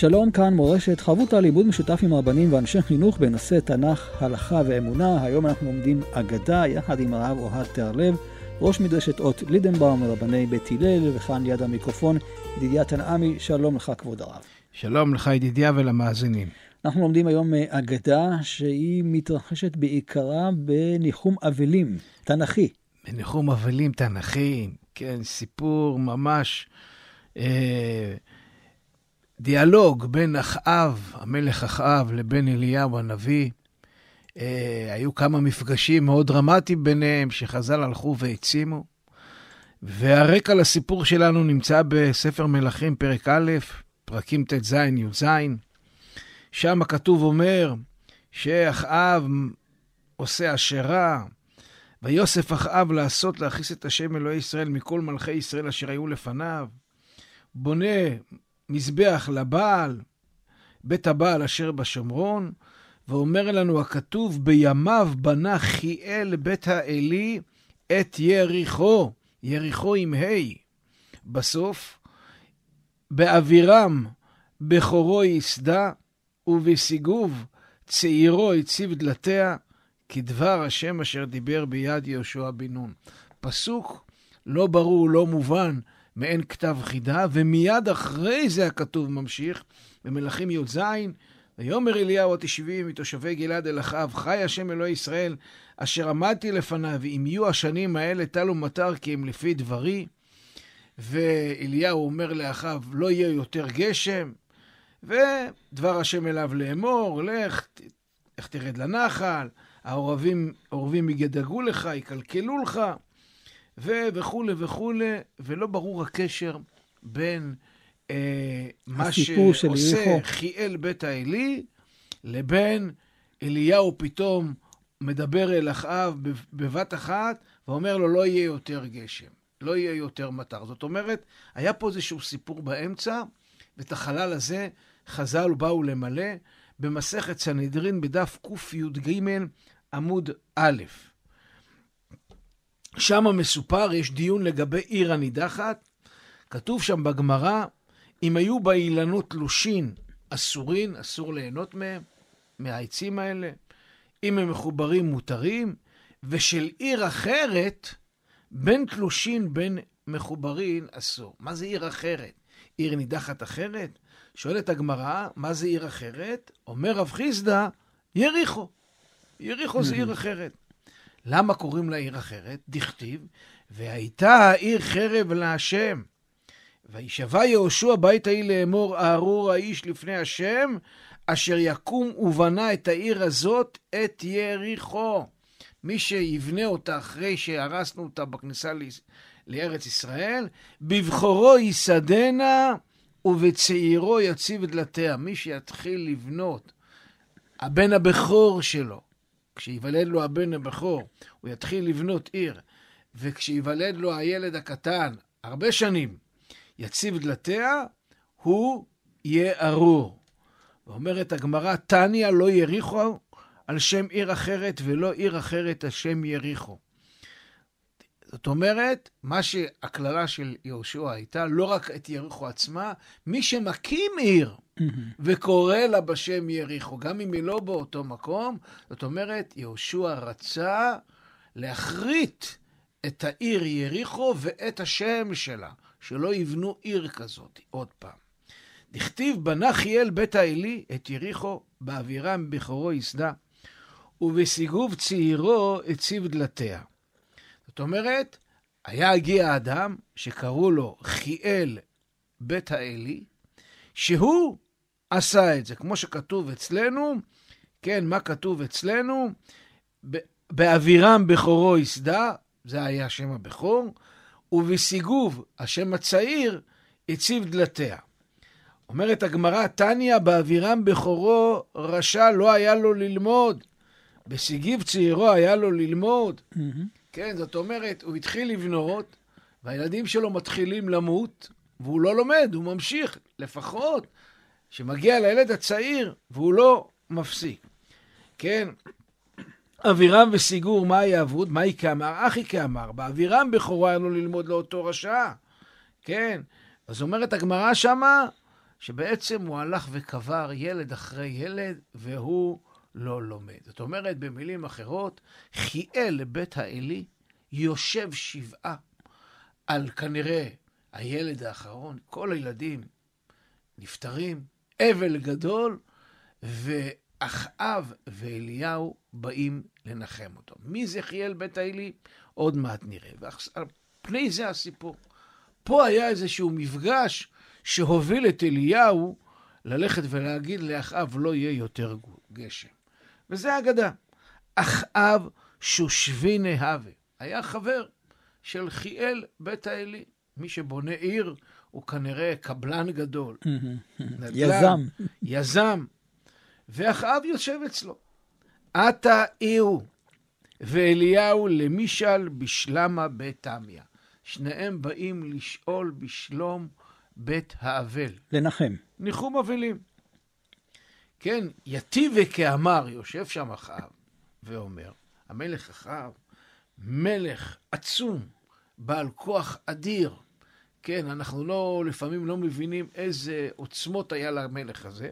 שלום, כאן מורשת, חבותה לימוד משותף עם רבנים ואנשי חינוך בנושא תנ"ך, הלכה ואמונה. היום אנחנו לומדים אגדה יחד עם הרב אוהד תיארלב, ראש מדרשת אות לידנבאום מרבני בית הלל, וכאן ליד המיקרופון ידידיה תנעמי, שלום לך כבוד הרב. שלום לך ידידיה ולמאזינים. אנחנו לומדים היום אה, אגדה שהיא מתרחשת בעיקרה בניחום אבלים, תנכי. בניחום אבלים תנכי, כן, סיפור ממש... אה, דיאלוג בין אחאב, המלך אחאב, לבין אליהו הנביא. אה, היו כמה מפגשים מאוד דרמטיים ביניהם, שחז"ל הלכו והעצימו. והרקע לסיפור שלנו נמצא בספר מלכים, פרק א', פרקים ט"ז, י"ז. שם הכתוב אומר שאחאב עושה אשרה, ויוסף אחאב לעשות להכיס את השם אלוהי ישראל מכל מלכי ישראל אשר היו לפניו. בונה מזבח לבעל, בית הבעל אשר בשומרון, ואומר לנו הכתוב, בימיו בנה חיאל בית האלי את יריחו, יריחו עם ה'. בסוף, באווירם בכורו יסדה, ובסיגוב צעירו הציב דלתיה, כדבר השם אשר דיבר ביד יהושע בן נון. פסוק לא ברור, לא מובן, מעין כתב חידה, ומיד אחרי זה הכתוב ממשיך, במלכים י"ז, ויאמר אליהו התשבי מתושבי גלעד אל אחאב, חי השם אלוהי ישראל, אשר עמדתי לפניו, אם יהיו השנים האלה טל ומטר כי הם לפי דברי. ואליהו אומר לאחאב, לא יהיה יותר גשם, ודבר השם אליו לאמור, לך, איך תרד לנחל, העורבים יגדגו לך, יקלקלו לך. וכולי וכולי, ולא ברור הקשר בין אה, מה שעושה חיאל בית האלי, לבין אליהו פתאום מדבר אל אחאב בבת אחת, ואומר לו, לא יהיה יותר גשם, לא יהיה יותר מטר. זאת אומרת, היה פה איזשהו סיפור באמצע, ואת החלל הזה חז"ל באו למלא במסכת סנהדרין בדף קי"ג עמוד א'. שם מסופר, יש דיון לגבי עיר הנידחת. כתוב שם בגמרא, אם היו באילנות תלושין אסורין, אסור ליהנות מהם, מהעצים האלה. אם הם מחוברים מותרים, ושל עיר אחרת, בין תלושין בין מחוברין אסור. מה זה עיר אחרת? עיר נידחת אחרת? שואלת הגמרא, מה זה עיר אחרת? אומר רב חיסדא, יריחו. יריחו זה עיר אחרת. למה קוראים לה עיר אחרת? דכתיב, והייתה העיר חרב להשם. וישבע יהושע בית ההיא לאמור, ארור האיש לפני השם, אשר יקום ובנה את העיר הזאת, את יריחו. מי שיבנה אותה אחרי שהרסנו אותה בכניסה לארץ ישראל, בבחורו יסדנה ובצעירו יציב דלתיה. מי שיתחיל לבנות, הבן הבכור שלו, כשייוולד לו הבן הבכור, הוא יתחיל לבנות עיר, וכשייוולד לו הילד הקטן, הרבה שנים, יציב דלתיה, הוא יהיה ארור. ואומרת הגמרא, תניא לא יריחו על שם עיר אחרת, ולא עיר אחרת על שם יריחו. זאת אומרת, מה שהקללה של יהושע הייתה, לא רק את יריחו עצמה, מי שמקים עיר וקורא לה בשם יריחו, גם אם היא לא באותו מקום, זאת אומרת, יהושע רצה להכרית את העיר יריחו ואת השם שלה, שלא יבנו עיר כזאת, עוד פעם. דכתיב, בנה חיאל בית האלי את יריחו, באווירם בכורו יסדה, ובסיגוב צעירו הציב דלתיה. זאת אומרת, היה הגיע אדם שקראו לו חיאל בית האלי, שהוא עשה את זה, כמו שכתוב אצלנו, כן, מה כתוב אצלנו? באווירם בכורו יסדה, זה היה השם הבכור, ובסיגוב, השם הצעיר, הציב דלתיה. אומרת הגמרא, תניא באבירם בכורו רשע לא היה לו ללמוד, בסיגיב צעירו היה לו ללמוד. כן, זאת אומרת, הוא התחיל לבנות, והילדים שלו מתחילים למות, והוא לא לומד, הוא ממשיך, לפחות שמגיע לילד הצעיר, והוא לא מפסיק. כן, אבירם וסיגור, מה יעבוד? מהי כאמר? אחי כאמר. באבירם בכורו היה לו ללמוד לאותו רשע. כן, אז אומרת הגמרא שמה, שבעצם הוא הלך וקבר ילד אחרי ילד, והוא לא לומד. זאת אומרת, במילים אחרות, חיאל לבית האלי, יושב שבעה על כנראה הילד האחרון, כל הילדים נפטרים, אבל גדול, ואחאב ואליהו באים לנחם אותו. מי זה חיאל בית האלי? עוד מעט נראה. ועל פני זה הסיפור. פה היה איזשהו מפגש שהוביל את אליהו ללכת ולהגיד לאחאב לא יהיה יותר גשם. וזה אגדה. אחאב שושבי נהווה. היה חבר של חיאל בית האלי. מי שבונה עיר הוא כנראה קבלן גדול. נדל"ן, יזם. יזם. ואחאב יושב אצלו. עתה איהו ואליהו למישל בשלמה בית תמיה. שניהם באים לשאול בשלום בית האבל. לנחם. ניחום אבלים. כן, יתיבה כאמר, יושב שם אחאב ואומר, המלך אחאב, מלך עצום, בעל כוח אדיר. כן, אנחנו לא, לפעמים לא מבינים איזה עוצמות היה למלך הזה.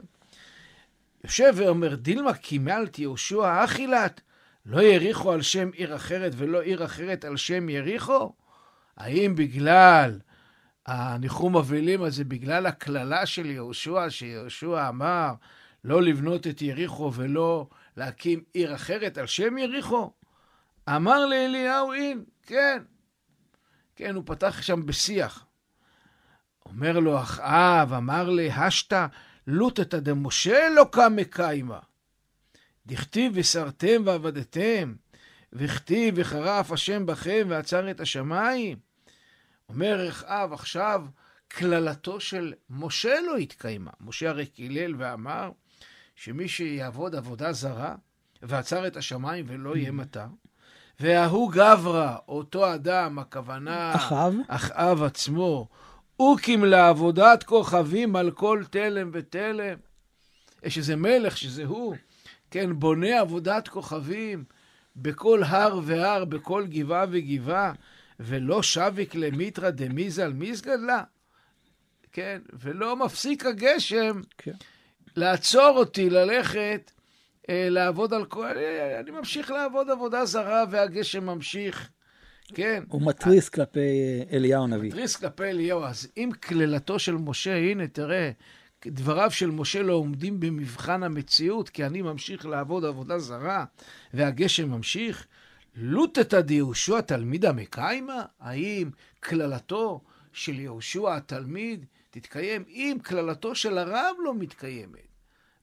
יושב ואומר, דילמה קימלת יהושע אכילת, לא יריחו על שם עיר אחרת ולא עיר אחרת על שם יריחו? האם בגלל הניחום אבלים הזה, בגלל הקללה של יהושע, שיהושע אמר לא לבנות את יריחו ולא להקים עיר אחרת על שם יריחו? אמר לאליהו אין, כן. כן, הוא פתח שם בשיח. אומר לו אחאב, אמר להשתא לוטתא דמשה לא קמא קיימא. דכתיב וסרתם ועבדתם, וכתיב וחרף השם בכם ועצר את השמיים. אומר אחאב, עכשיו קללתו של משה לא התקיימה. משה הרי קילל ואמר שמי שיעבוד עבודה זרה ועצר את השמיים ולא יהיה מטר, וההוא גברא, אותו אדם, הכוונה... אחאב? אחאב עצמו, אוקים לעבודת כוכבים על כל תלם ותלם. יש איזה מלך שזה הוא, כן, בונה עבודת כוכבים בכל הר והר, בכל גבעה וגבעה, ולא שביק למיתרא דמיזל מיסגדלה, כן, ולא מפסיק הגשם כן. לעצור אותי ללכת אה, לעבוד על כל... אה, אני ממשיך לעבוד עבודה זרה והגשם ממשיך, כן. הוא מתריס כלפי אה, אליהו הנביא. מתריס כלפי אליהו. אז אם קללתו של משה, הנה, תראה, דבריו של משה לא עומדים במבחן המציאות, כי אני ממשיך לעבוד עבודה זרה, והגשם ממשיך. לוטתא דיהושע תלמידא מקיימא? האם קללתו של יהושע התלמיד תתקיים אם קללתו של הרב לא מתקיימת?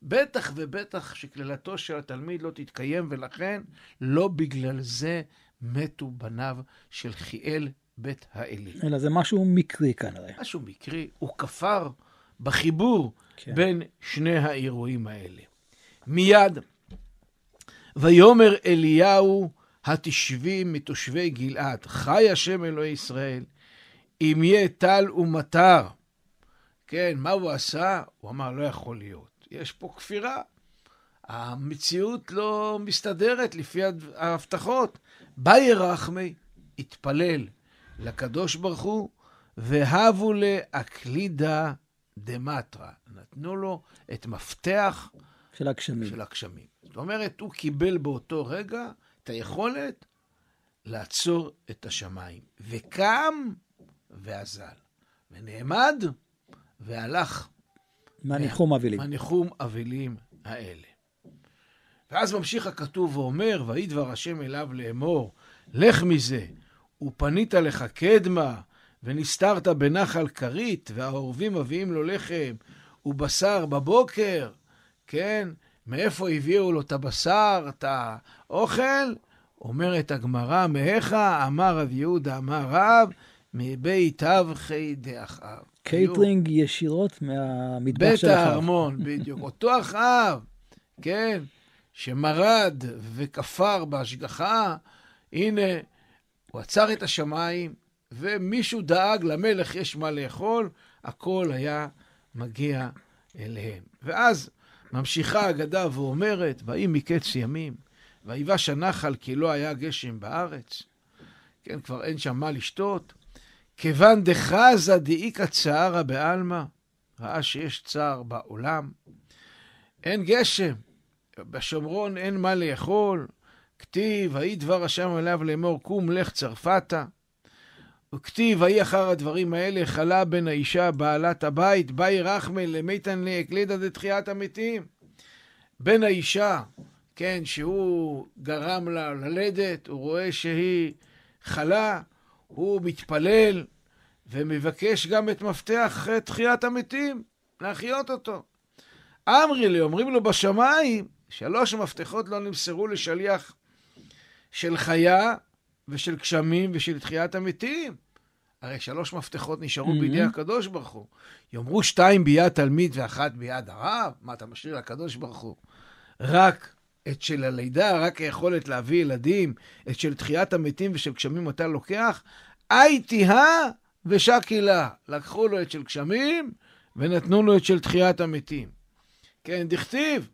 בטח ובטח שקללתו של התלמיד לא תתקיים, ולכן לא בגלל זה מתו בניו של חיאל בית האלי. אלא זה משהו מקרי כנראה. משהו מקרי, הוא כפר בחיבור כן. בין שני האירועים האלה. מיד, ויאמר אליהו התשבי מתושבי גלעד, חי השם אלוהי ישראל, אם יהיה טל ומטר. כן, מה הוא עשה? הוא אמר, לא יכול להיות. יש פה כפירה. המציאות לא מסתדרת לפי ההבטחות. באי רחמי, התפלל לקדוש ברוך הוא, והבו לאקלידה דמטרה. נתנו לו את מפתח של הגשמים. של הגשמים. זאת אומרת, הוא קיבל באותו רגע את היכולת לעצור את השמיים. וקם ואזל, ונעמד והלך מהניחום אבלים. מהניחום אבלים האלה. ואז ממשיך הכתוב ואומר, ויהי דבר השם אליו לאמור, לך מזה, ופנית לך קדמה, ונסתרת בנחל כרית, והעורבים מביאים לו לחם ובשר בבוקר, כן? מאיפה הביאו לו את הבשר, את האוכל? אומרת הגמרא, מהיכא אמר רב יהודה אמר רב, מבי טבחי דאחאב. קייטרינג ישירות מהמטבח בית של אחאב. הארמון, בדיוק. אותו אחאב, כן, שמרד וכפר בהשגחה, הנה, הוא עצר את השמיים, ומישהו דאג, למלך יש מה לאכול, הכל היה מגיע אליהם. ואז ממשיכה האגדה ואומרת, ויהי מקץ ימים, ויבש הנחל כי לא היה גשם בארץ. כן, כבר אין שם מה לשתות. כיוון דחזה דאיכא צערא בעלמא, ראה שיש צער בעולם. אין גשם, בשומרון אין מה לאכול. כתיב, ויהי דבר השם אליו לאמור, קום לך צרפתה. וכתיב, ויהי אחר הדברים האלה, חלה בן האישה בעלת הבית, באי רחמל למיתן לאקלידא דתחיית המתים. בן האישה, כן, שהוא גרם לה ללדת, הוא רואה שהיא חלה, הוא מתפלל ומבקש גם את מפתח תחיית המתים, להחיות אותו. אמרי לי, אומרים לו בשמיים, שלוש מפתחות לא נמסרו לשליח של חיה ושל גשמים ושל תחיית המתים. הרי שלוש מפתחות נשארו Mhm. בידי הקדוש ברוך הוא. יאמרו שתיים ביד תלמיד ואחת ביד הרב? מה, אתה משאיר לקדוש ברוך הוא? רק את של הלידה, רק היכולת להביא ילדים, את של תחיית המתים ושל גשמים אתה לוקח? הייתי הא ושקי לה. לקחו לו את של גשמים ונתנו לו את של תחיית המתים. כן, דכתיב,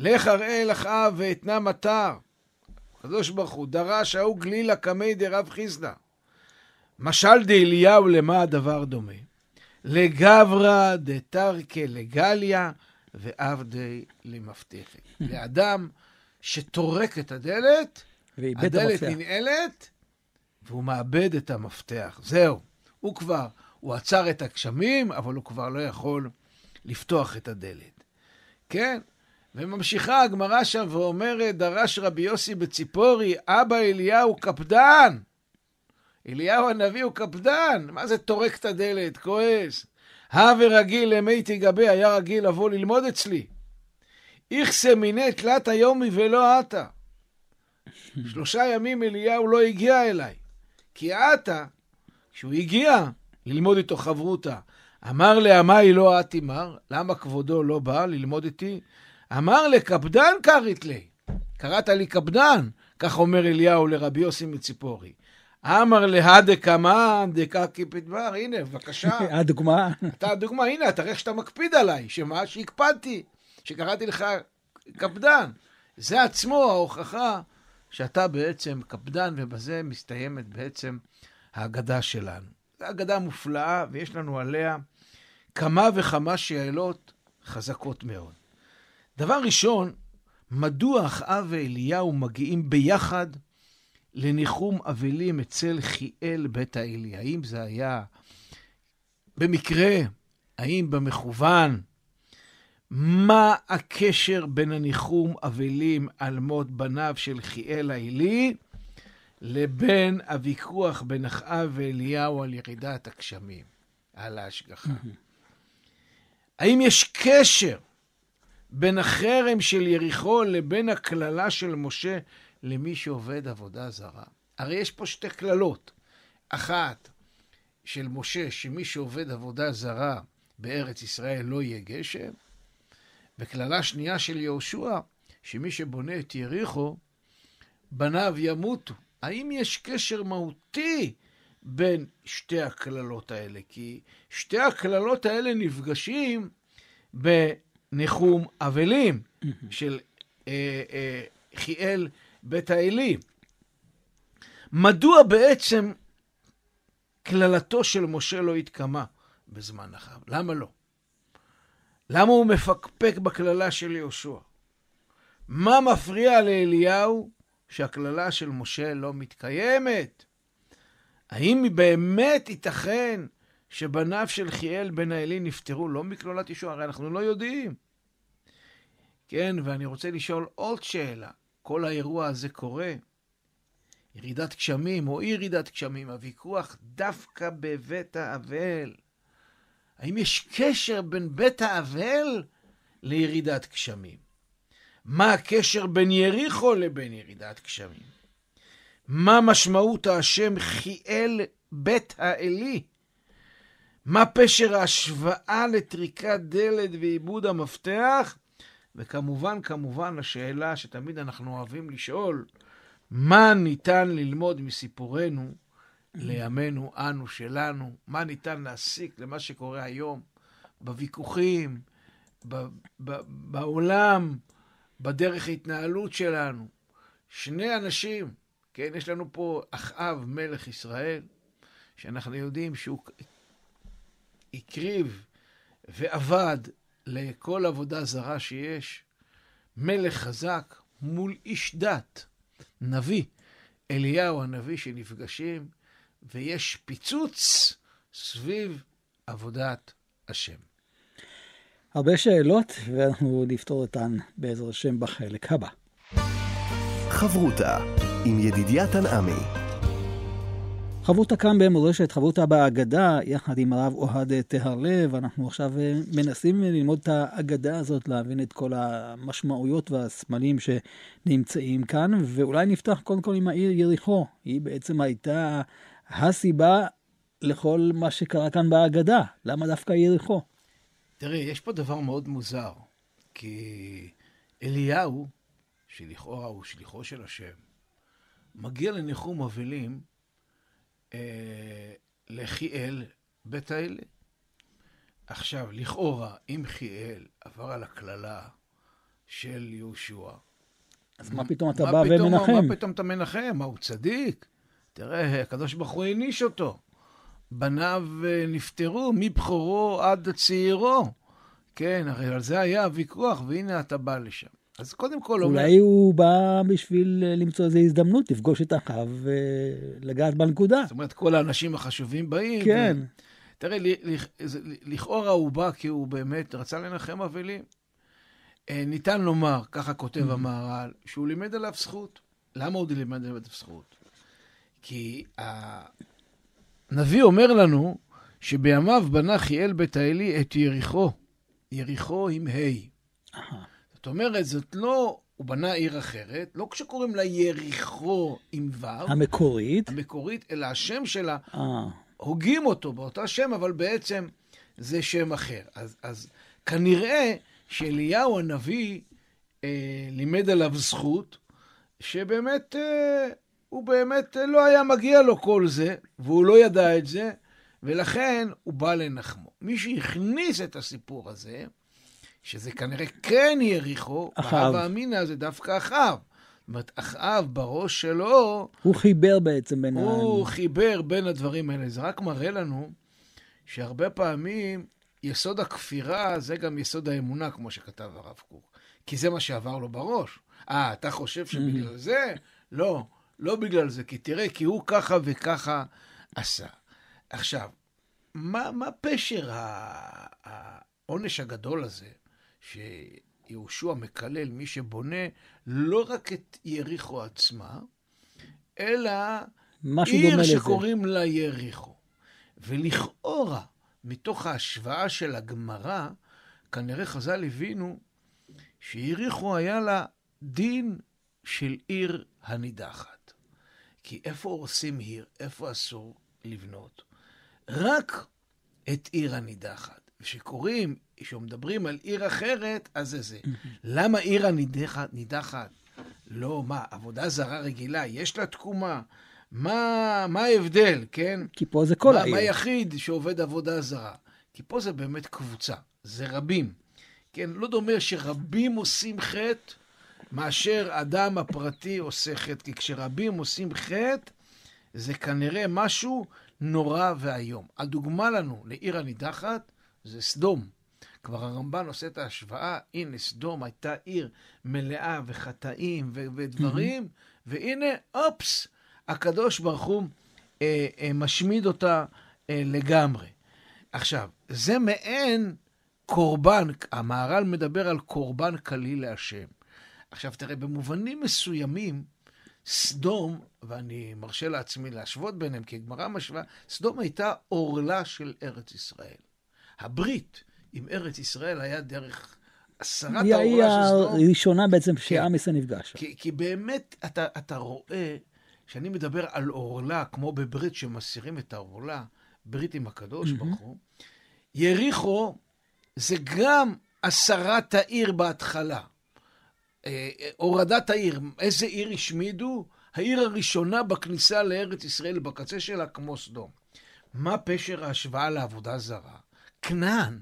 לך אראה לך אב ואתנה מטר. הקדוש ברוך הוא דרש ההוא גלילה קמי דרב חיסדא. משל דאליהו למה הדבר דומה? לגברא דתרקה לגליה ועבדי למפתחת. לאדם שטורק את הדלת, הדלת. ננעלת, והוא מאבד את המפתח. זהו. הוא כבר, הוא עצר את הגשמים, אבל הוא כבר לא יכול לפתוח את הדלת. כן? וממשיכה הגמרא שם ואומרת, דרש רבי יוסי בציפורי, אבא אליהו קפדן. אליהו הנביא הוא קפדן. מה זה טורק את הדלת, כועס? הווה רגיל למי תגבה, היה רגיל לבוא ללמוד אצלי. איכסה מיני תלת היומי ולא עתה. שלושה ימים אליהו לא הגיע אליי. כי עתה, כשהוא הגיע ללמוד איתו חברותה, אמר לעמי לא עתי מר, למה כבודו לא בא ללמוד איתי? אמר לקפדן קרית לי. קראת לי קפדן, כך אומר אליהו לרבי יוסי מציפורי. אמר להדה קמן דקקי פדבר, הנה, בבקשה. הדוגמה, אתה הדוגמה, הנה, תראה שאתה מקפיד עליי, שמה? שהקפדתי, שקראתי לך קפדן. זה עצמו ההוכחה שאתה בעצם קפדן, ובזה מסתיימת בעצם ההגדה שלנו. זו אגדה מופלאה, ויש לנו עליה כמה וכמה שאלות חזקות מאוד. דבר ראשון, מדוע אחאב ואליהו מגיעים ביחד לניחום אבלים אצל חיאל בית האלי? האם זה היה במקרה? האם במכוון? מה הקשר בין הניחום אבלים על מות בניו של חיאל האלי לבין הוויכוח בין אחאב ואליהו על ירידת הגשמים, על ההשגחה? האם יש קשר בין החרם של יריחו לבין הקללה של משה למי שעובד עבודה זרה? הרי יש פה שתי קללות. אחת של משה, שמי שעובד עבודה זרה בארץ ישראל לא יהיה גשם, וקללה שנייה של יהושע, שמי שבונה את יריחו, בניו ימותו. האם יש קשר מהותי בין שתי הקללות האלה? כי שתי הקללות האלה נפגשים בניחום אבלים של אה, אה, חיאל בית האלי. מדוע בעצם קללתו של משה לא התקמה בזמן אחריו? למה לא? למה הוא מפקפק בקללה של יהושע? מה מפריע לאליהו שהקללה של משה לא מתקיימת? האם באמת ייתכן שבניו של חיאל בן האלי נפטרו לא מקללת ישוע? הרי אנחנו לא יודעים. כן, ואני רוצה לשאול עוד שאלה. כל האירוע הזה קורה, ירידת גשמים או אי ירידת גשמים, הוויכוח דווקא בבית האבל. האם יש קשר בין בית האבל לירידת גשמים? מה הקשר בין יריחו לבין ירידת גשמים? מה משמעות השם חיאל בית האלי? מה פשר ההשוואה לטריקת דלת ועיבוד המפתח? וכמובן, כמובן, השאלה שתמיד אנחנו אוהבים לשאול, מה ניתן ללמוד מסיפורנו לימינו, אנו, שלנו? מה ניתן להסיק למה שקורה היום בוויכוחים, ב- ב- בעולם, בדרך ההתנהלות שלנו? שני אנשים, כן, יש לנו פה אחאב מלך ישראל, שאנחנו יודעים שהוא הקריב ועבד לכל עבודה זרה שיש, מלך חזק מול איש דת, נביא, אליהו הנביא שנפגשים, ויש פיצוץ סביב עבודת השם. הרבה שאלות, ואנחנו נפתור אותן בעזר השם בחלק הבא. חברותה עם ידידיה תנעמי. חברותה כאן במורשת, חברותה בהגדה, יחד עם הרב אוהד טהרלב. אנחנו עכשיו אה, מנסים ללמוד את ההגדה הזאת, להבין את כל המשמעויות והסמלים שנמצאים כאן, ואולי נפתח קודם כל עם העיר יריחו. היא בעצם הייתה הסיבה לכל מה שקרה כאן בהגדה. למה דווקא יריחו? תראה, יש פה דבר מאוד מוזר, כי אליהו, שלכאורה הוא שליחו של השם, מגיע לניחום אבלים אה, לחיאל בית האלה. עכשיו, לכאורה, אם חיאל עבר על הקללה של יהושע, אז מה פתאום אתה מה בא פתאום- ומנחם? מה פתאום אתה מנחם? מה, הוא צדיק? תראה, הקדוש ברוך הוא העניש אותו. בניו אה, נפטרו מבכורו עד צעירו. כן, הרי על זה היה הוויכוח, והנה אתה בא לשם. אז קודם כל אומר... אולי הוא בא בשביל אה, למצוא איזו הזדמנות לפגוש את אחיו ולגעת בנקודה. זאת אומרת, כל האנשים החשובים באים. כן. ו... תראה, לכאורה הוא בא כי הוא באמת רצה לנחם אבלים. אה, ניתן לומר, ככה כותב המהר"ל, שהוא לימד עליו זכות. למה הוא לימד עליו זכות? כי הנביא אומר לנו שבימיו בנה חיאל בית האלי את יריחו. יריחו עם ה'. אומרת, זאת לא, הוא בנה עיר אחרת, לא כשקוראים לה יריחו עם ו', המקורית. המקורית, אלא השם שלה, אה, הוגים אותו באותה שם, אבל בעצם זה שם אחר. אז, אז כנראה שאליהו הנביא אה, לימד עליו זכות, שבאמת, אה, הוא באמת אה, לא היה מגיע לו כל זה, והוא לא ידע את זה, ולכן הוא בא לנחמו. מי שהכניס את הסיפור הזה, שזה כנראה כן יריחו, אחאב. אמינא זה דווקא אחאב. זאת אומרת, אחאב בראש שלו, הוא חיבר בעצם בין ה... הוא חיבר בין הדברים האלה. זה רק מראה לנו שהרבה פעמים יסוד הכפירה זה גם יסוד האמונה, כמו שכתב הרב קוק. כי זה מה שעבר לו בראש. אה, אתה חושב שבגלל זה? לא, לא בגלל זה. כי תראה, כי הוא ככה וככה עשה. עכשיו, מה, מה פשר ה- העונש הגדול הזה, שיהושע מקלל מי שבונה לא רק את יריחו עצמה, אלא עיר דומה לזה. שקוראים לה יריחו. ולכאורה, מתוך ההשוואה של הגמרא, כנראה חז"ל הבינו שיריחו היה לה דין של עיר הנידחת. כי איפה הורסים עיר? איפה אסור לבנות? רק את עיר הנידחת. וכשקוראים, כשמדברים על עיר אחרת, אז זה זה. למה עיר הנידחת? נידחת? לא, מה, עבודה זרה רגילה, יש לה תקומה. מה, מה ההבדל, כן? כי פה זה כל מה, העיר. מה היחיד שעובד עבודה זרה? כי פה זה באמת קבוצה, זה רבים. כן, לא דומה שרבים עושים חטא מאשר אדם הפרטי עושה חטא. כי כשרבים עושים חטא, זה כנראה משהו נורא ואיום. הדוגמה לנו לעיר הנידחת זה סדום. כבר הרמב"ן עושה את ההשוואה, הנה סדום הייתה עיר מלאה וחטאים ו- ודברים, והנה, אופס, הקדוש ברוך הוא אה, אה, משמיד אותה אה, לגמרי. עכשיו, זה מעין קורבן, המהר"ל מדבר על קורבן קליל להשם. עכשיו, תראה, במובנים מסוימים, סדום, ואני מרשה לעצמי להשוות ביניהם, כי הגמרא משווה, סדום הייתה עורלה של ארץ ישראל. הברית עם ארץ ישראל היה דרך הסרת היא העורלה של סדום. הראשונה בעצם כן. שעם ישראל נפגש. כי, כי באמת אתה, אתה רואה כשאני מדבר על עורלה, כמו בברית שמסירים את העורלה, ברית עם הקדוש ברוך הוא, יריחו זה גם הסרת העיר בהתחלה. אה, הורדת העיר, איזה עיר השמידו? העיר הראשונה בכניסה לארץ ישראל, בקצה שלה, כמו סדום. מה פשר ההשוואה לעבודה זרה? כנען,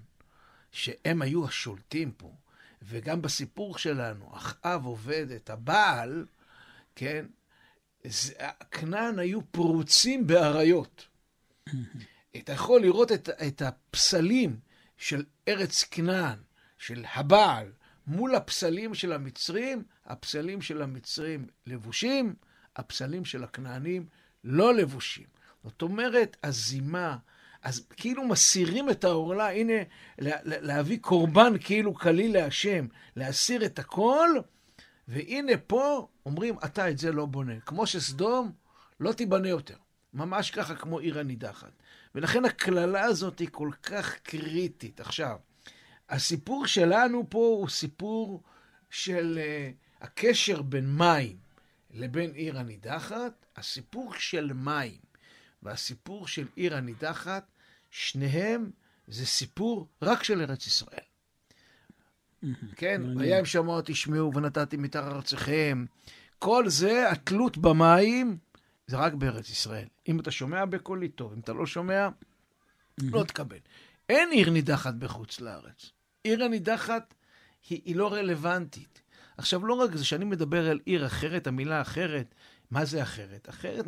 שהם היו השולטים פה, וגם בסיפור שלנו, אחאב עובד את הבעל, כן, כנען היו פרוצים באריות. אתה יכול לראות את, את הפסלים של ארץ כנען, של הבעל, מול הפסלים של המצרים, הפסלים של המצרים לבושים, הפסלים של הכנענים לא לבושים. זאת אומרת, הזימה, אז כאילו מסירים את העורלה, הנה, להביא קורבן כאילו קליל להשם, להסיר את הכל, והנה פה אומרים, אתה את זה לא בונה. כמו שסדום לא תיבנה יותר. ממש ככה כמו עיר הנידחת. ולכן הקללה הזאת היא כל כך קריטית. עכשיו, הסיפור שלנו פה הוא סיפור של uh, הקשר בין מים לבין עיר הנידחת. הסיפור של מים והסיפור של עיר הנידחת, שניהם זה סיפור רק של ארץ ישראל. כן, והיה אם שמוע תשמעו ונתתי מתר ארציכם. כל זה, התלות במים, זה רק בארץ ישראל. אם אתה שומע בקולי טוב, אם אתה לא שומע, לא תקבל. אין עיר נידחת בחוץ לארץ. עיר הנידחת היא, היא לא רלוונטית. עכשיו, לא רק זה שאני מדבר על עיר אחרת, המילה אחרת, מה זה אחרת? אחרת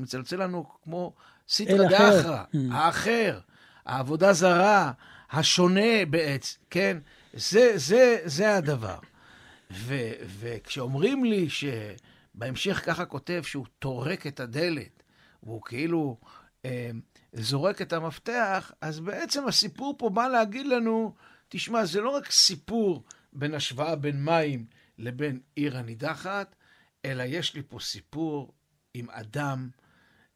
מצלצל לנו כמו סיטרא דאחרא, האחר, העבודה זרה, השונה בעץ, כן? זה, זה, זה הדבר. ו, וכשאומרים לי שבהמשך ככה כותב שהוא טורק את הדלת, והוא כאילו אה, זורק את המפתח, אז בעצם הסיפור פה בא להגיד לנו, תשמע, זה לא רק סיפור בין השוואה בין מים לבין עיר הנידחת, אלא יש לי פה סיפור עם אדם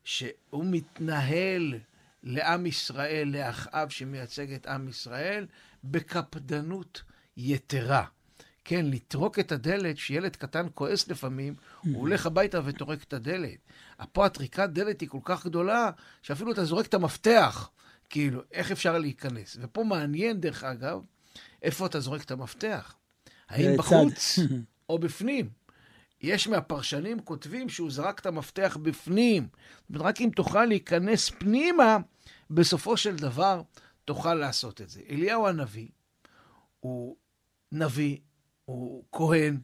שהוא מתנהל לעם ישראל, לאחאב שמייצג את עם ישראל, בקפדנות יתרה. כן, לטרוק את הדלת, שילד קטן כועס לפעמים, הוא הולך הביתה וטורק את הדלת. פה הטריקת דלת היא כל כך גדולה, שאפילו אתה זורק את המפתח, כאילו, איך אפשר להיכנס? ופה מעניין, דרך אגב, איפה אתה זורק את המפתח. האם בחוץ או בפנים? יש מהפרשנים כותבים שהוא זרק את המפתח בפנים. רק אם תוכל להיכנס פנימה, בסופו של דבר תוכל לעשות את זה. אליהו הנביא הוא נביא, הוא כהן.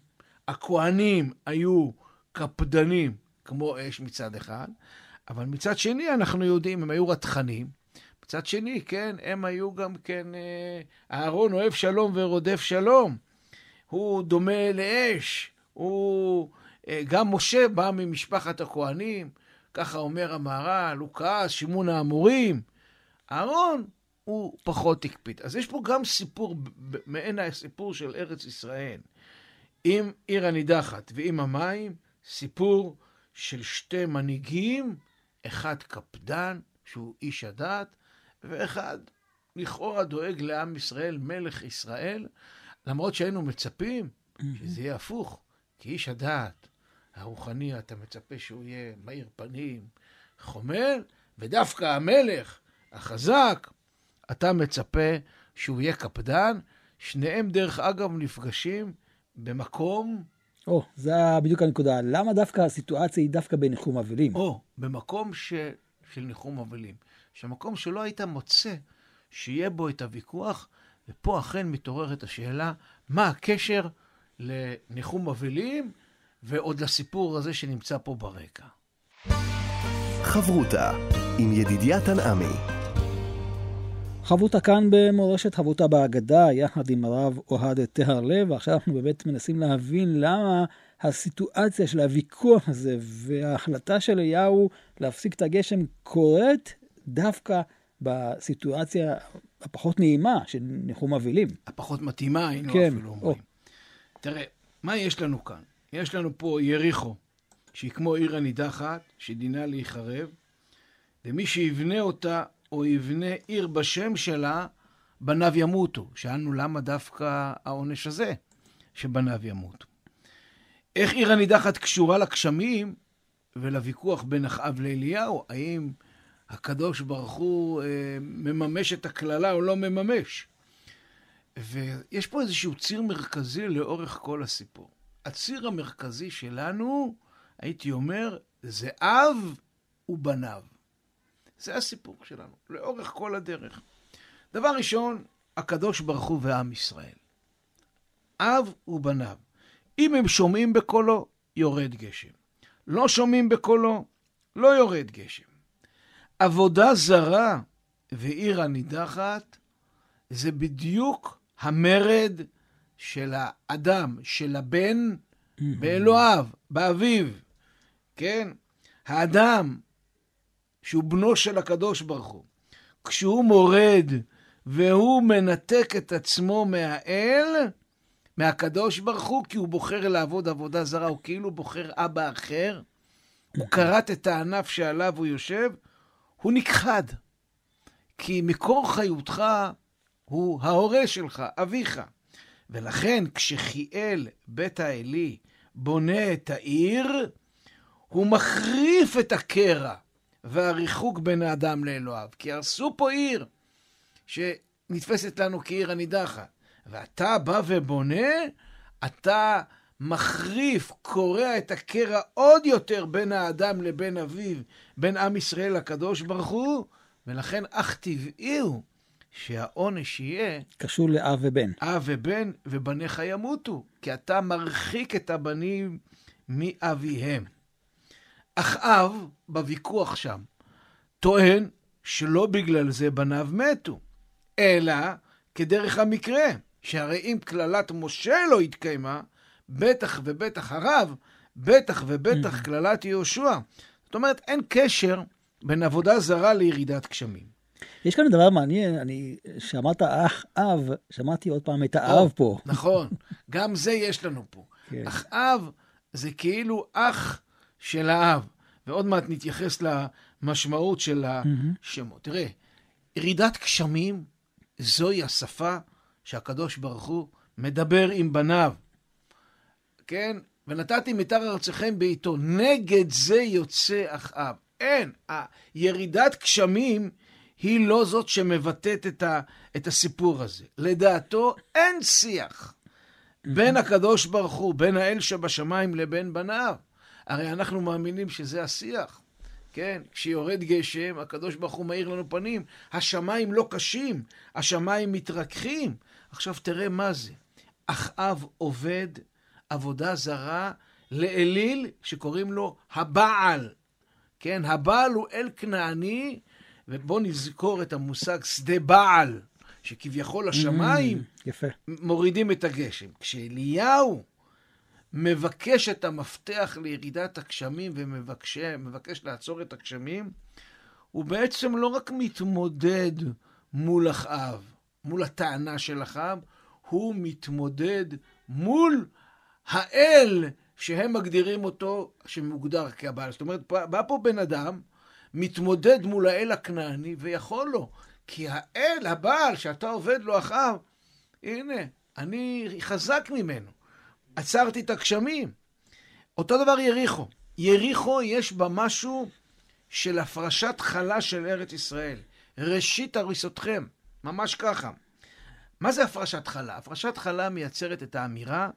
הכהנים היו קפדנים כמו אש מצד אחד, אבל מצד שני אנחנו יודעים, הם היו רתחנים. מצד שני, כן, הם היו גם כן, אה, אהרון אוהב שלום ורודף שלום. הוא דומה לאש, הוא... אה, גם משה בא ממשפחת הכוהנים, ככה אומר המהר"ל, הוא כעס, שימון האמורים. אהרון הוא פחות הקפיד. אז יש פה גם סיפור, מעין הסיפור של ארץ ישראל, עם עיר הנידחת ועם המים, סיפור של שתי מנהיגים, אחד קפדן, שהוא איש הדת, ואחד לכאורה דואג לעם ישראל, מלך ישראל, למרות שהיינו מצפים שזה יהיה הפוך, כי איש הדת, הרוחני, אתה מצפה שהוא יהיה מאיר פנים, חומל, ודווקא המלך, החזק, אתה מצפה שהוא יהיה קפדן. שניהם, דרך אגב, נפגשים במקום... או, oh, זה בדיוק הנקודה. למה דווקא הסיטואציה היא דווקא בניחום אבלים? או, oh, במקום ש... של ניחום אבלים. שמקום שלא היית מוצא שיהיה בו את הוויכוח, ופה אכן מתעוררת השאלה, מה הקשר לניחום אבלים ועוד לסיפור הזה שנמצא פה ברקע. חברותה עם ידידיה תנעמי. חברותה כאן במורשת חברותה בהגדה, יחד עם הרב אוהד טהר לב, ועכשיו אנחנו באמת מנסים להבין למה הסיטואציה של הוויכוח הזה וההחלטה של אליהו להפסיק את הגשם קורית דווקא בסיטואציה הפחות נעימה של ניחום אבלים. הפחות מתאימה, היינו כן, אפילו אומרים. תראה, מה יש לנו כאן? יש לנו פה יריחו, שהיא כמו עיר הנידחת, שדינה להיחרב, ומי שיבנה אותה, או יבנה עיר בשם שלה, בניו ימותו. שאלנו למה דווקא העונש הזה, שבניו ימותו. איך עיר הנידחת קשורה לגשמים? ולוויכוח בין אחאב לאליהו, האם הקדוש ברוך הוא אה, מממש את הקללה או לא מממש. ויש פה איזשהו ציר מרכזי לאורך כל הסיפור. הציר המרכזי שלנו, הייתי אומר, זה אב ובניו. זה הסיפור שלנו, לאורך כל הדרך. דבר ראשון, הקדוש ברוך הוא ועם ישראל. אב ובניו. אם הם שומעים בקולו, יורד גשם. לא שומעים בקולו, לא יורד גשם. עבודה זרה ועיר הנידחת זה בדיוק המרד של האדם, של הבן באלוהיו, באביו, כן? האדם, שהוא בנו של הקדוש ברוך הוא, כשהוא מורד והוא מנתק את עצמו מהאל, מהקדוש ברוך הוא, כי הוא בוחר לעבוד עבודה זרה, הוא כאילו בוחר אבא אחר, הוא כרת את הענף שעליו הוא יושב, הוא נכחד. כי מקור חיותך הוא ההורה שלך, אביך. ולכן כשחיאל בית האלי בונה את העיר, הוא מחריף את הקרע והריחוק בין האדם לאלוהיו. כי הרסו פה עיר שנתפסת לנו כעיר הנידחת. ואתה בא ובונה, אתה מחריף, קורע את הקרע עוד יותר בין האדם לבין אביו, בין עם ישראל לקדוש ברוך הוא, ולכן אך טבעי הוא שהעונש יהיה... קשור לאב ובן. אב ובן, ובניך ימותו, כי אתה מרחיק את הבנים מאביהם. אך אב, בוויכוח שם, טוען שלא בגלל זה בניו מתו, אלא כדרך המקרה, שהרי אם קללת משה לא התקיימה, בטח ובטח הרב, בטח ובטח mm. קללת יהושע. זאת אומרת, אין קשר בין עבודה זרה לירידת גשמים. יש כאן דבר מעניין, אני, שאמרת אח אב, שמעתי עוד פעם את האב פה. נכון, גם זה יש לנו פה. כן. אח אב זה כאילו אח של האב, ועוד מעט נתייחס למשמעות של השמות. תראה, ירידת גשמים זוהי השפה שהקדוש ברוך הוא מדבר עם בניו. כן? ונתתי מתר ארציכם בעיתו. נגד זה יוצא אחאב. אין. ירידת גשמים היא לא זאת שמבטאת את, ה, את הסיפור הזה. לדעתו אין שיח בין הקדוש ברוך הוא, בין האל שבשמיים לבין בניו. הרי אנחנו מאמינים שזה השיח. כן? כשיורד גשם, הקדוש ברוך הוא מאיר לנו פנים. השמיים לא קשים, השמיים מתרככים. עכשיו תראה מה זה. אחאב עובד עבודה זרה לאליל שקוראים לו הבעל. כן, הבעל הוא אל כנעני, ובואו נזכור את המושג שדה בעל, שכביכול השמיים mm, יפה. מורידים את הגשם. כשאליהו מבקש את המפתח לירידת הגשמים ומבקש לעצור את הגשמים, הוא בעצם לא רק מתמודד מול אחאב, מול הטענה של אחאב, הוא מתמודד מול האל שהם מגדירים אותו, שמוגדר כבעל. זאת אומרת, בא פה בן אדם, מתמודד מול האל הכנעני, ויכול לו. כי האל, הבעל, שאתה עובד לו אחאב, הנה, אני חזק ממנו. עצרתי את הגשמים. אותו דבר יריחו. יריחו יש בה משהו של הפרשת חלה של ארץ ישראל. ראשית הריסותכם. ממש ככה. מה זה הפרשת חלה? הפרשת חלה מייצרת את האמירה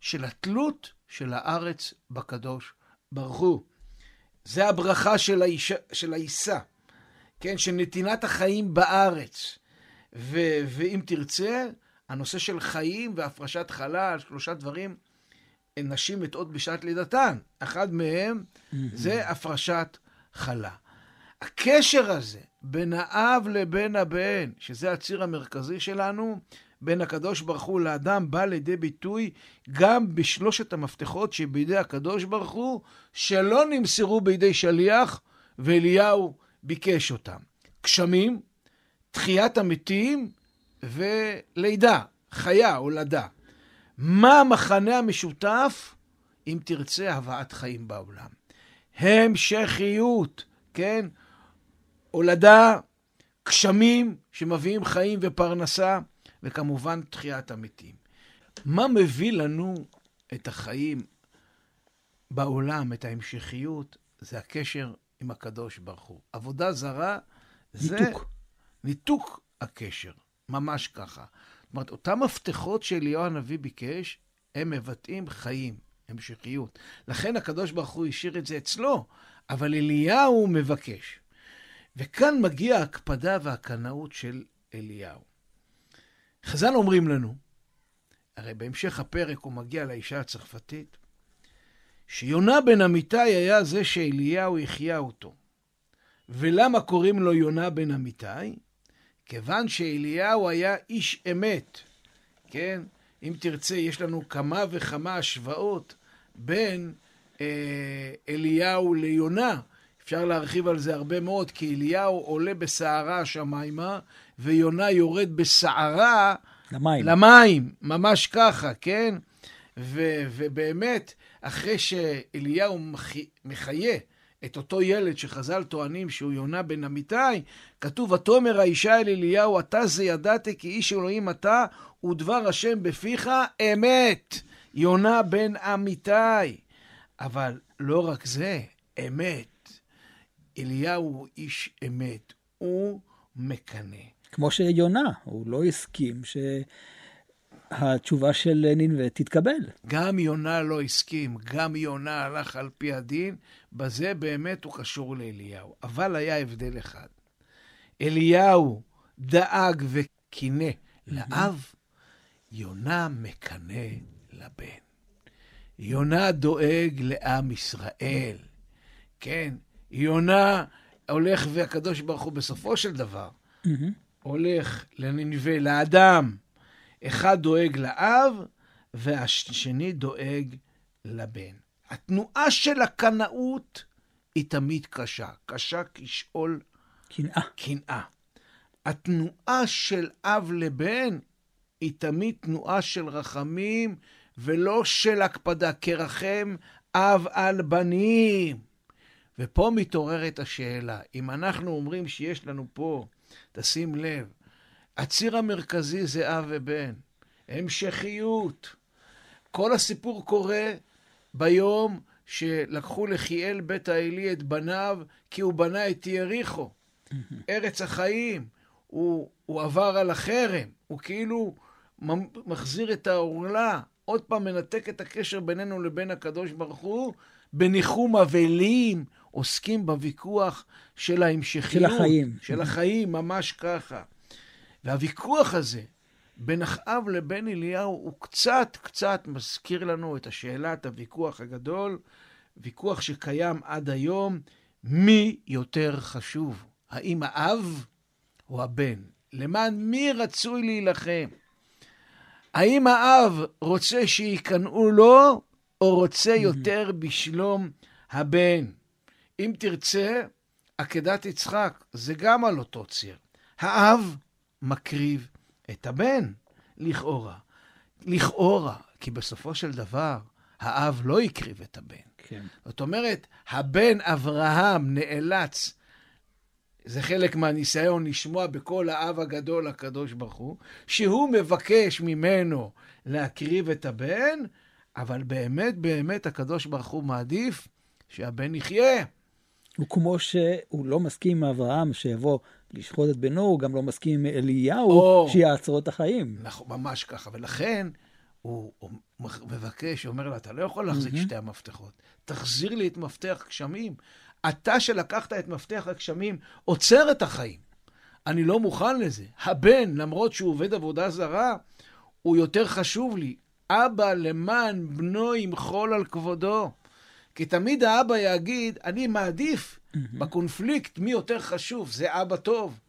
של התלות של הארץ בקדוש ברוך הוא. זה הברכה של, האיש, של העיסה, כן? של נתינת החיים בארץ. ו, ואם תרצה, הנושא של חיים והפרשת חלה, שלושה דברים, נשים מתות בשעת לידתן. אחד מהם זה הפרשת חלה. הקשר הזה בין האב לבין הבן, שזה הציר המרכזי שלנו, בין הקדוש ברוך הוא לאדם, בא לידי ביטוי גם בשלושת המפתחות שבידי הקדוש ברוך הוא, שלא נמסרו בידי שליח, ואליהו ביקש אותם. גשמים, תחיית המתים ולידה, חיה, הולדה. מה המחנה המשותף? אם תרצה, הבאת חיים בעולם. המשכיות, כן? הולדה, גשמים שמביאים חיים ופרנסה, וכמובן תחיית המתים. מה מביא לנו את החיים בעולם, את ההמשכיות? זה הקשר עם הקדוש ברוך הוא. עבודה זרה זה... ניתוק. ניתוק הקשר, ממש ככה. זאת אומרת, אותם מפתחות שאליהו הנביא ביקש, הם מבטאים חיים, המשכיות. לכן הקדוש ברוך הוא השאיר את זה אצלו, אבל אליהו מבקש. וכאן מגיעה ההקפדה והקנאות של אליהו. חז"ל אומרים לנו, הרי בהמשך הפרק הוא מגיע לאישה הצרפתית, שיונה בן אמיתי היה זה שאליהו החיה אותו. ולמה קוראים לו יונה בן אמיתי? כיוון שאליהו היה איש אמת, כן? אם תרצה, יש לנו כמה וכמה השוואות בין אה, אליהו ליונה. אפשר להרחיב על זה הרבה מאוד, כי אליהו עולה בסערה השמיימה, ויונה יורד בסערה למים. למים, ממש ככה, כן? ו, ובאמת, אחרי שאליהו מחי- מחיה את אותו ילד שחז"ל טוענים שהוא יונה בן אמיתי, כתוב, ותאמר האישה אל אליהו, אתה זה ידעתי כי איש אלוהים אתה, ודבר השם בפיך אמת. יונה בן אמיתי. אבל לא רק זה, אמת. אליהו הוא איש אמת, הוא מקנא. כמו שיונה, הוא לא הסכים שהתשובה של נינווה תתקבל. גם יונה לא הסכים, גם יונה הלך על פי הדין, בזה באמת הוא קשור לאליהו. אבל היה הבדל אחד. אליהו דאג וקינא לאב, יונה מקנא לבן. יונה דואג לעם ישראל. כן, יונה הולך, והקדוש ברוך הוא בסופו של דבר הולך לננבה, לאדם. אחד דואג לאב, והשני דואג לבן. התנועה של הקנאות היא תמיד קשה. קשה כשאול קנאה. קנאה. התנועה של אב לבן היא תמיד תנועה של רחמים ולא של הקפדה, כרחם אב על בנים. ופה מתעוררת השאלה, אם אנחנו אומרים שיש לנו פה, תשים לב, הציר המרכזי זה אב ובן, המשכיות. כל הסיפור קורה ביום שלקחו לחיאל בית האלי את בניו, כי הוא בנה את יריחו, ארץ החיים. הוא, הוא עבר על החרם, הוא כאילו מחזיר את העורלה, עוד פעם מנתק את הקשר בינינו לבין הקדוש ברוך הוא, בניחום אבלים, עוסקים בוויכוח של ההמשכיות. של החיים. של החיים, ממש ככה. והוויכוח הזה בין אחאב לבין אליהו הוא קצת קצת מזכיר לנו את השאלת הוויכוח הגדול, ויכוח שקיים עד היום, מי יותר חשוב, האם האב או הבן? למען מי רצוי להילחם? האם האב רוצה שיקנאו לו, או רוצה יותר בשלום הבן? אם תרצה, עקדת יצחק, זה גם על אותו ציר. האב מקריב את הבן, לכאורה. לכאורה, כי בסופו של דבר, האב לא הקריב את הבן. כן. זאת אומרת, הבן אברהם נאלץ, זה חלק מהניסיון לשמוע בקול האב הגדול, הקדוש ברוך הוא, שהוא מבקש ממנו להקריב את הבן, אבל באמת, באמת, הקדוש ברוך הוא מעדיף שהבן יחיה. וכמו שהוא לא מסכים עם אברהם שיבוא לשחוט את בנו, הוא גם לא מסכים עם אליהו או. שיעצור את החיים. נכון, ממש ככה. ולכן הוא הוא מבקש, אומר לה, אתה לא יכול להחזיק מהמם. שתי המפתחות. תחזיר לי את מפתח גשמים. אתה שלקחת את מפתח הגשמים, עוצר את החיים. אני לא מוכן לזה. הבן, למרות שהוא עובד עבודה זרה, הוא יותר חשוב לי. אבא למען בנו ימחול על כבודו. כי תמיד האבא יגיד, אני מעדיף בקונפליקט מי יותר חשוב, זה אבא טוב.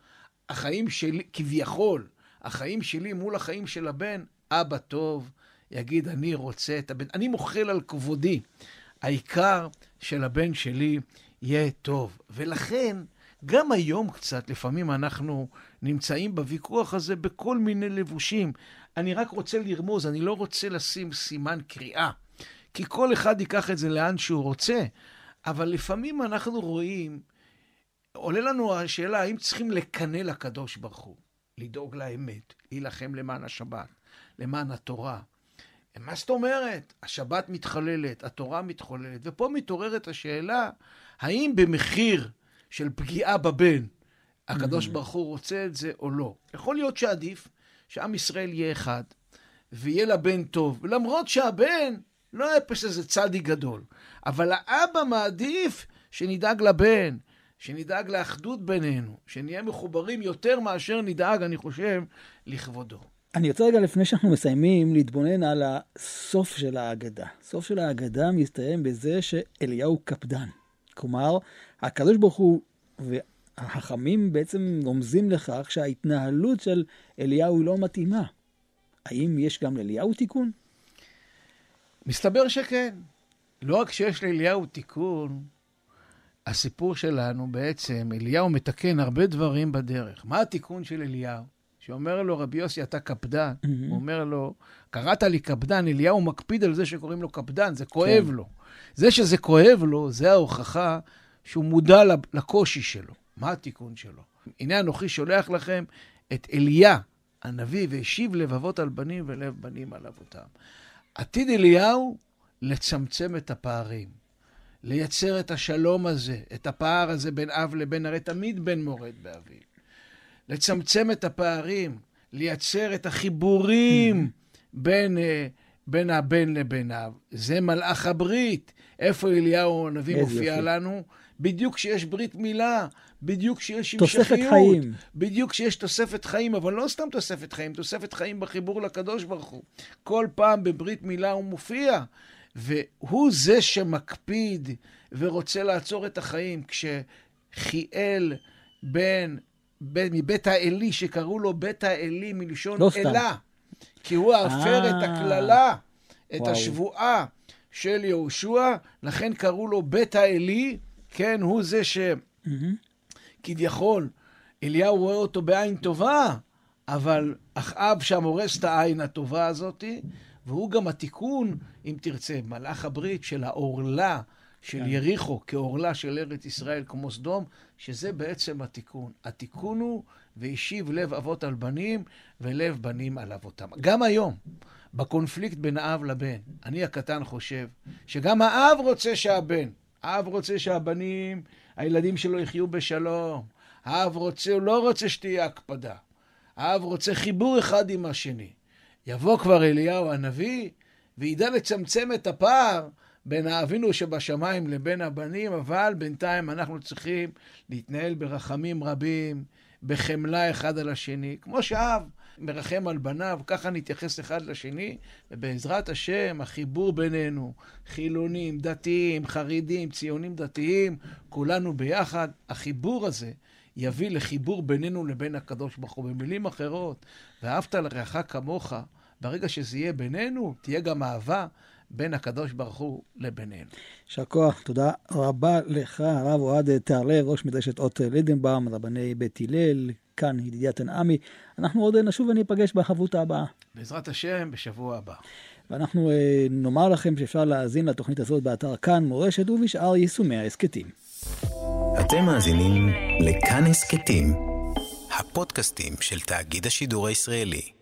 החיים שלי, כביכול, החיים שלי מול החיים של הבן, אבא טוב, יגיד, אני רוצה את הבן, אני מוחל על כבודי. העיקר של הבן שלי יהיה טוב. ולכן, גם היום קצת, לפעמים אנחנו נמצאים בוויכוח הזה בכל מיני לבושים. אני רק רוצה לרמוז, אני לא רוצה לשים סימן קריאה. כי כל אחד ייקח את זה לאן שהוא רוצה, אבל לפעמים אנחנו רואים, עולה לנו השאלה האם צריכים לקנא לקדוש ברוך הוא, לדאוג לאמת, להילחם למען השבת, למען התורה. מה זאת אומרת? השבת מתחוללת, התורה מתחוללת, ופה מתעוררת השאלה, האם במחיר של פגיעה בבן, הקדוש ברוך הוא רוצה את זה או לא? יכול להיות שעדיף שעם ישראל יהיה אחד, ויהיה לבן טוב, ולמרות שהבן לא יפס איזה צדיק גדול, אבל האבא מעדיף שנדאג לבן, שנדאג לאחדות בינינו, שנהיה מחוברים יותר מאשר נדאג, אני חושב, לכבודו. אני רוצה רגע, לפני שאנחנו מסיימים, להתבונן על הסוף של ההגדה. הסוף של ההגדה מסתיים בזה שאליהו קפדן. כלומר, הקדוש ברוך הוא והחכמים בעצם רומזים לכך שההתנהלות של אליהו לא מתאימה. האם יש גם לאליהו תיקון? מסתבר שכן. לא רק שיש לאליהו תיקון, הסיפור שלנו בעצם, אליהו מתקן הרבה דברים בדרך. מה התיקון של אליהו? שאומר לו, רבי יוסי, אתה קפדן. Mm-hmm. הוא אומר לו, קראת לי קפדן, אליהו מקפיד על זה שקוראים לו קפדן, זה כואב כן. לו. זה שזה כואב לו, זה ההוכחה שהוא מודע לקושי שלו. מה התיקון שלו? הנה אנוכי שולח לכם את אליה, הנביא, והשיב לבבות על בנים ולב בנים על אבותם. עתיד אליהו לצמצם את הפערים, לייצר את השלום הזה, את הפער הזה בין אב לבן, הרי תמיד בן מורד באביו. לצמצם את הפערים, לייצר את החיבורים בין, אה, בין הבן לבין אב. זה מלאך הברית. איפה אליהו הנביא מופיע. לנו? בדיוק כשיש ברית מילה, בדיוק כשיש המשכיות. תוספת חיים. בדיוק כשיש תוספת חיים, אבל לא סתם תוספת חיים, תוספת חיים בחיבור לקדוש ברוך הוא. כל פעם בברית מילה הוא מופיע, והוא זה שמקפיד ורוצה לעצור את החיים. כשחיאל בן מבית האלי, שקראו לו בית האלי מלשון לא אלה, כי הוא הפר את אה. הקללה, את וואו. השבועה של יהושע, לכן קראו לו בית האלי, כן, הוא זה שכביכול אליהו רואה אותו בעין טובה, אבל אחאב שם הורס את העין הטובה הזאתי, והוא גם התיקון, אם תרצה, מלאך הברית של העורלה של כן. יריחו כעורלה של ארץ ישראל כמו סדום, שזה בעצם התיקון. התיקון הוא, והשיב לב אבות על בנים, ולב בנים על אבותם. גם היום, בקונפליקט בין האב לבן, אני הקטן חושב שגם האב רוצה שהבן, האב רוצה שהבנים, הילדים שלו יחיו בשלום. האב רוצה, הוא לא רוצה שתהיה הקפדה. האב רוצה חיבור אחד עם השני. יבוא כבר אליהו הנביא, וידע לצמצם את הפער בין האבינו שבשמיים לבין הבנים, אבל בינתיים אנחנו צריכים להתנהל ברחמים רבים, בחמלה אחד על השני. כמו שאב מרחם על בניו, ככה נתייחס אחד לשני, ובעזרת השם, החיבור בינינו, חילונים, דתיים, חרדים, ציונים דתיים, כולנו ביחד, החיבור הזה יביא לחיבור בינינו לבין הקדוש ברוך הוא. במילים אחרות, ואהבת לרעך כמוך, ברגע שזה יהיה בינינו, תהיה גם אהבה בין הקדוש ברוך הוא לבינינו. יישר כוח, תודה רבה לך, הרב אוהד תהרלב, ראש מדרשת אות לידנבאום, רבני בית הלל, כאן ידידיה תנעמי. אנחנו עוד נשוב וניפגש בחברותה הבאה. בעזרת השם, בשבוע הבא. ואנחנו אה, נאמר לכם שאפשר להאזין לתוכנית הזאת באתר כאן מורשת ובשאר יישומי ההסכתים. אתם מאזינים לכאן הסכתים, הפודקאסטים של תאגיד השידור הישראלי.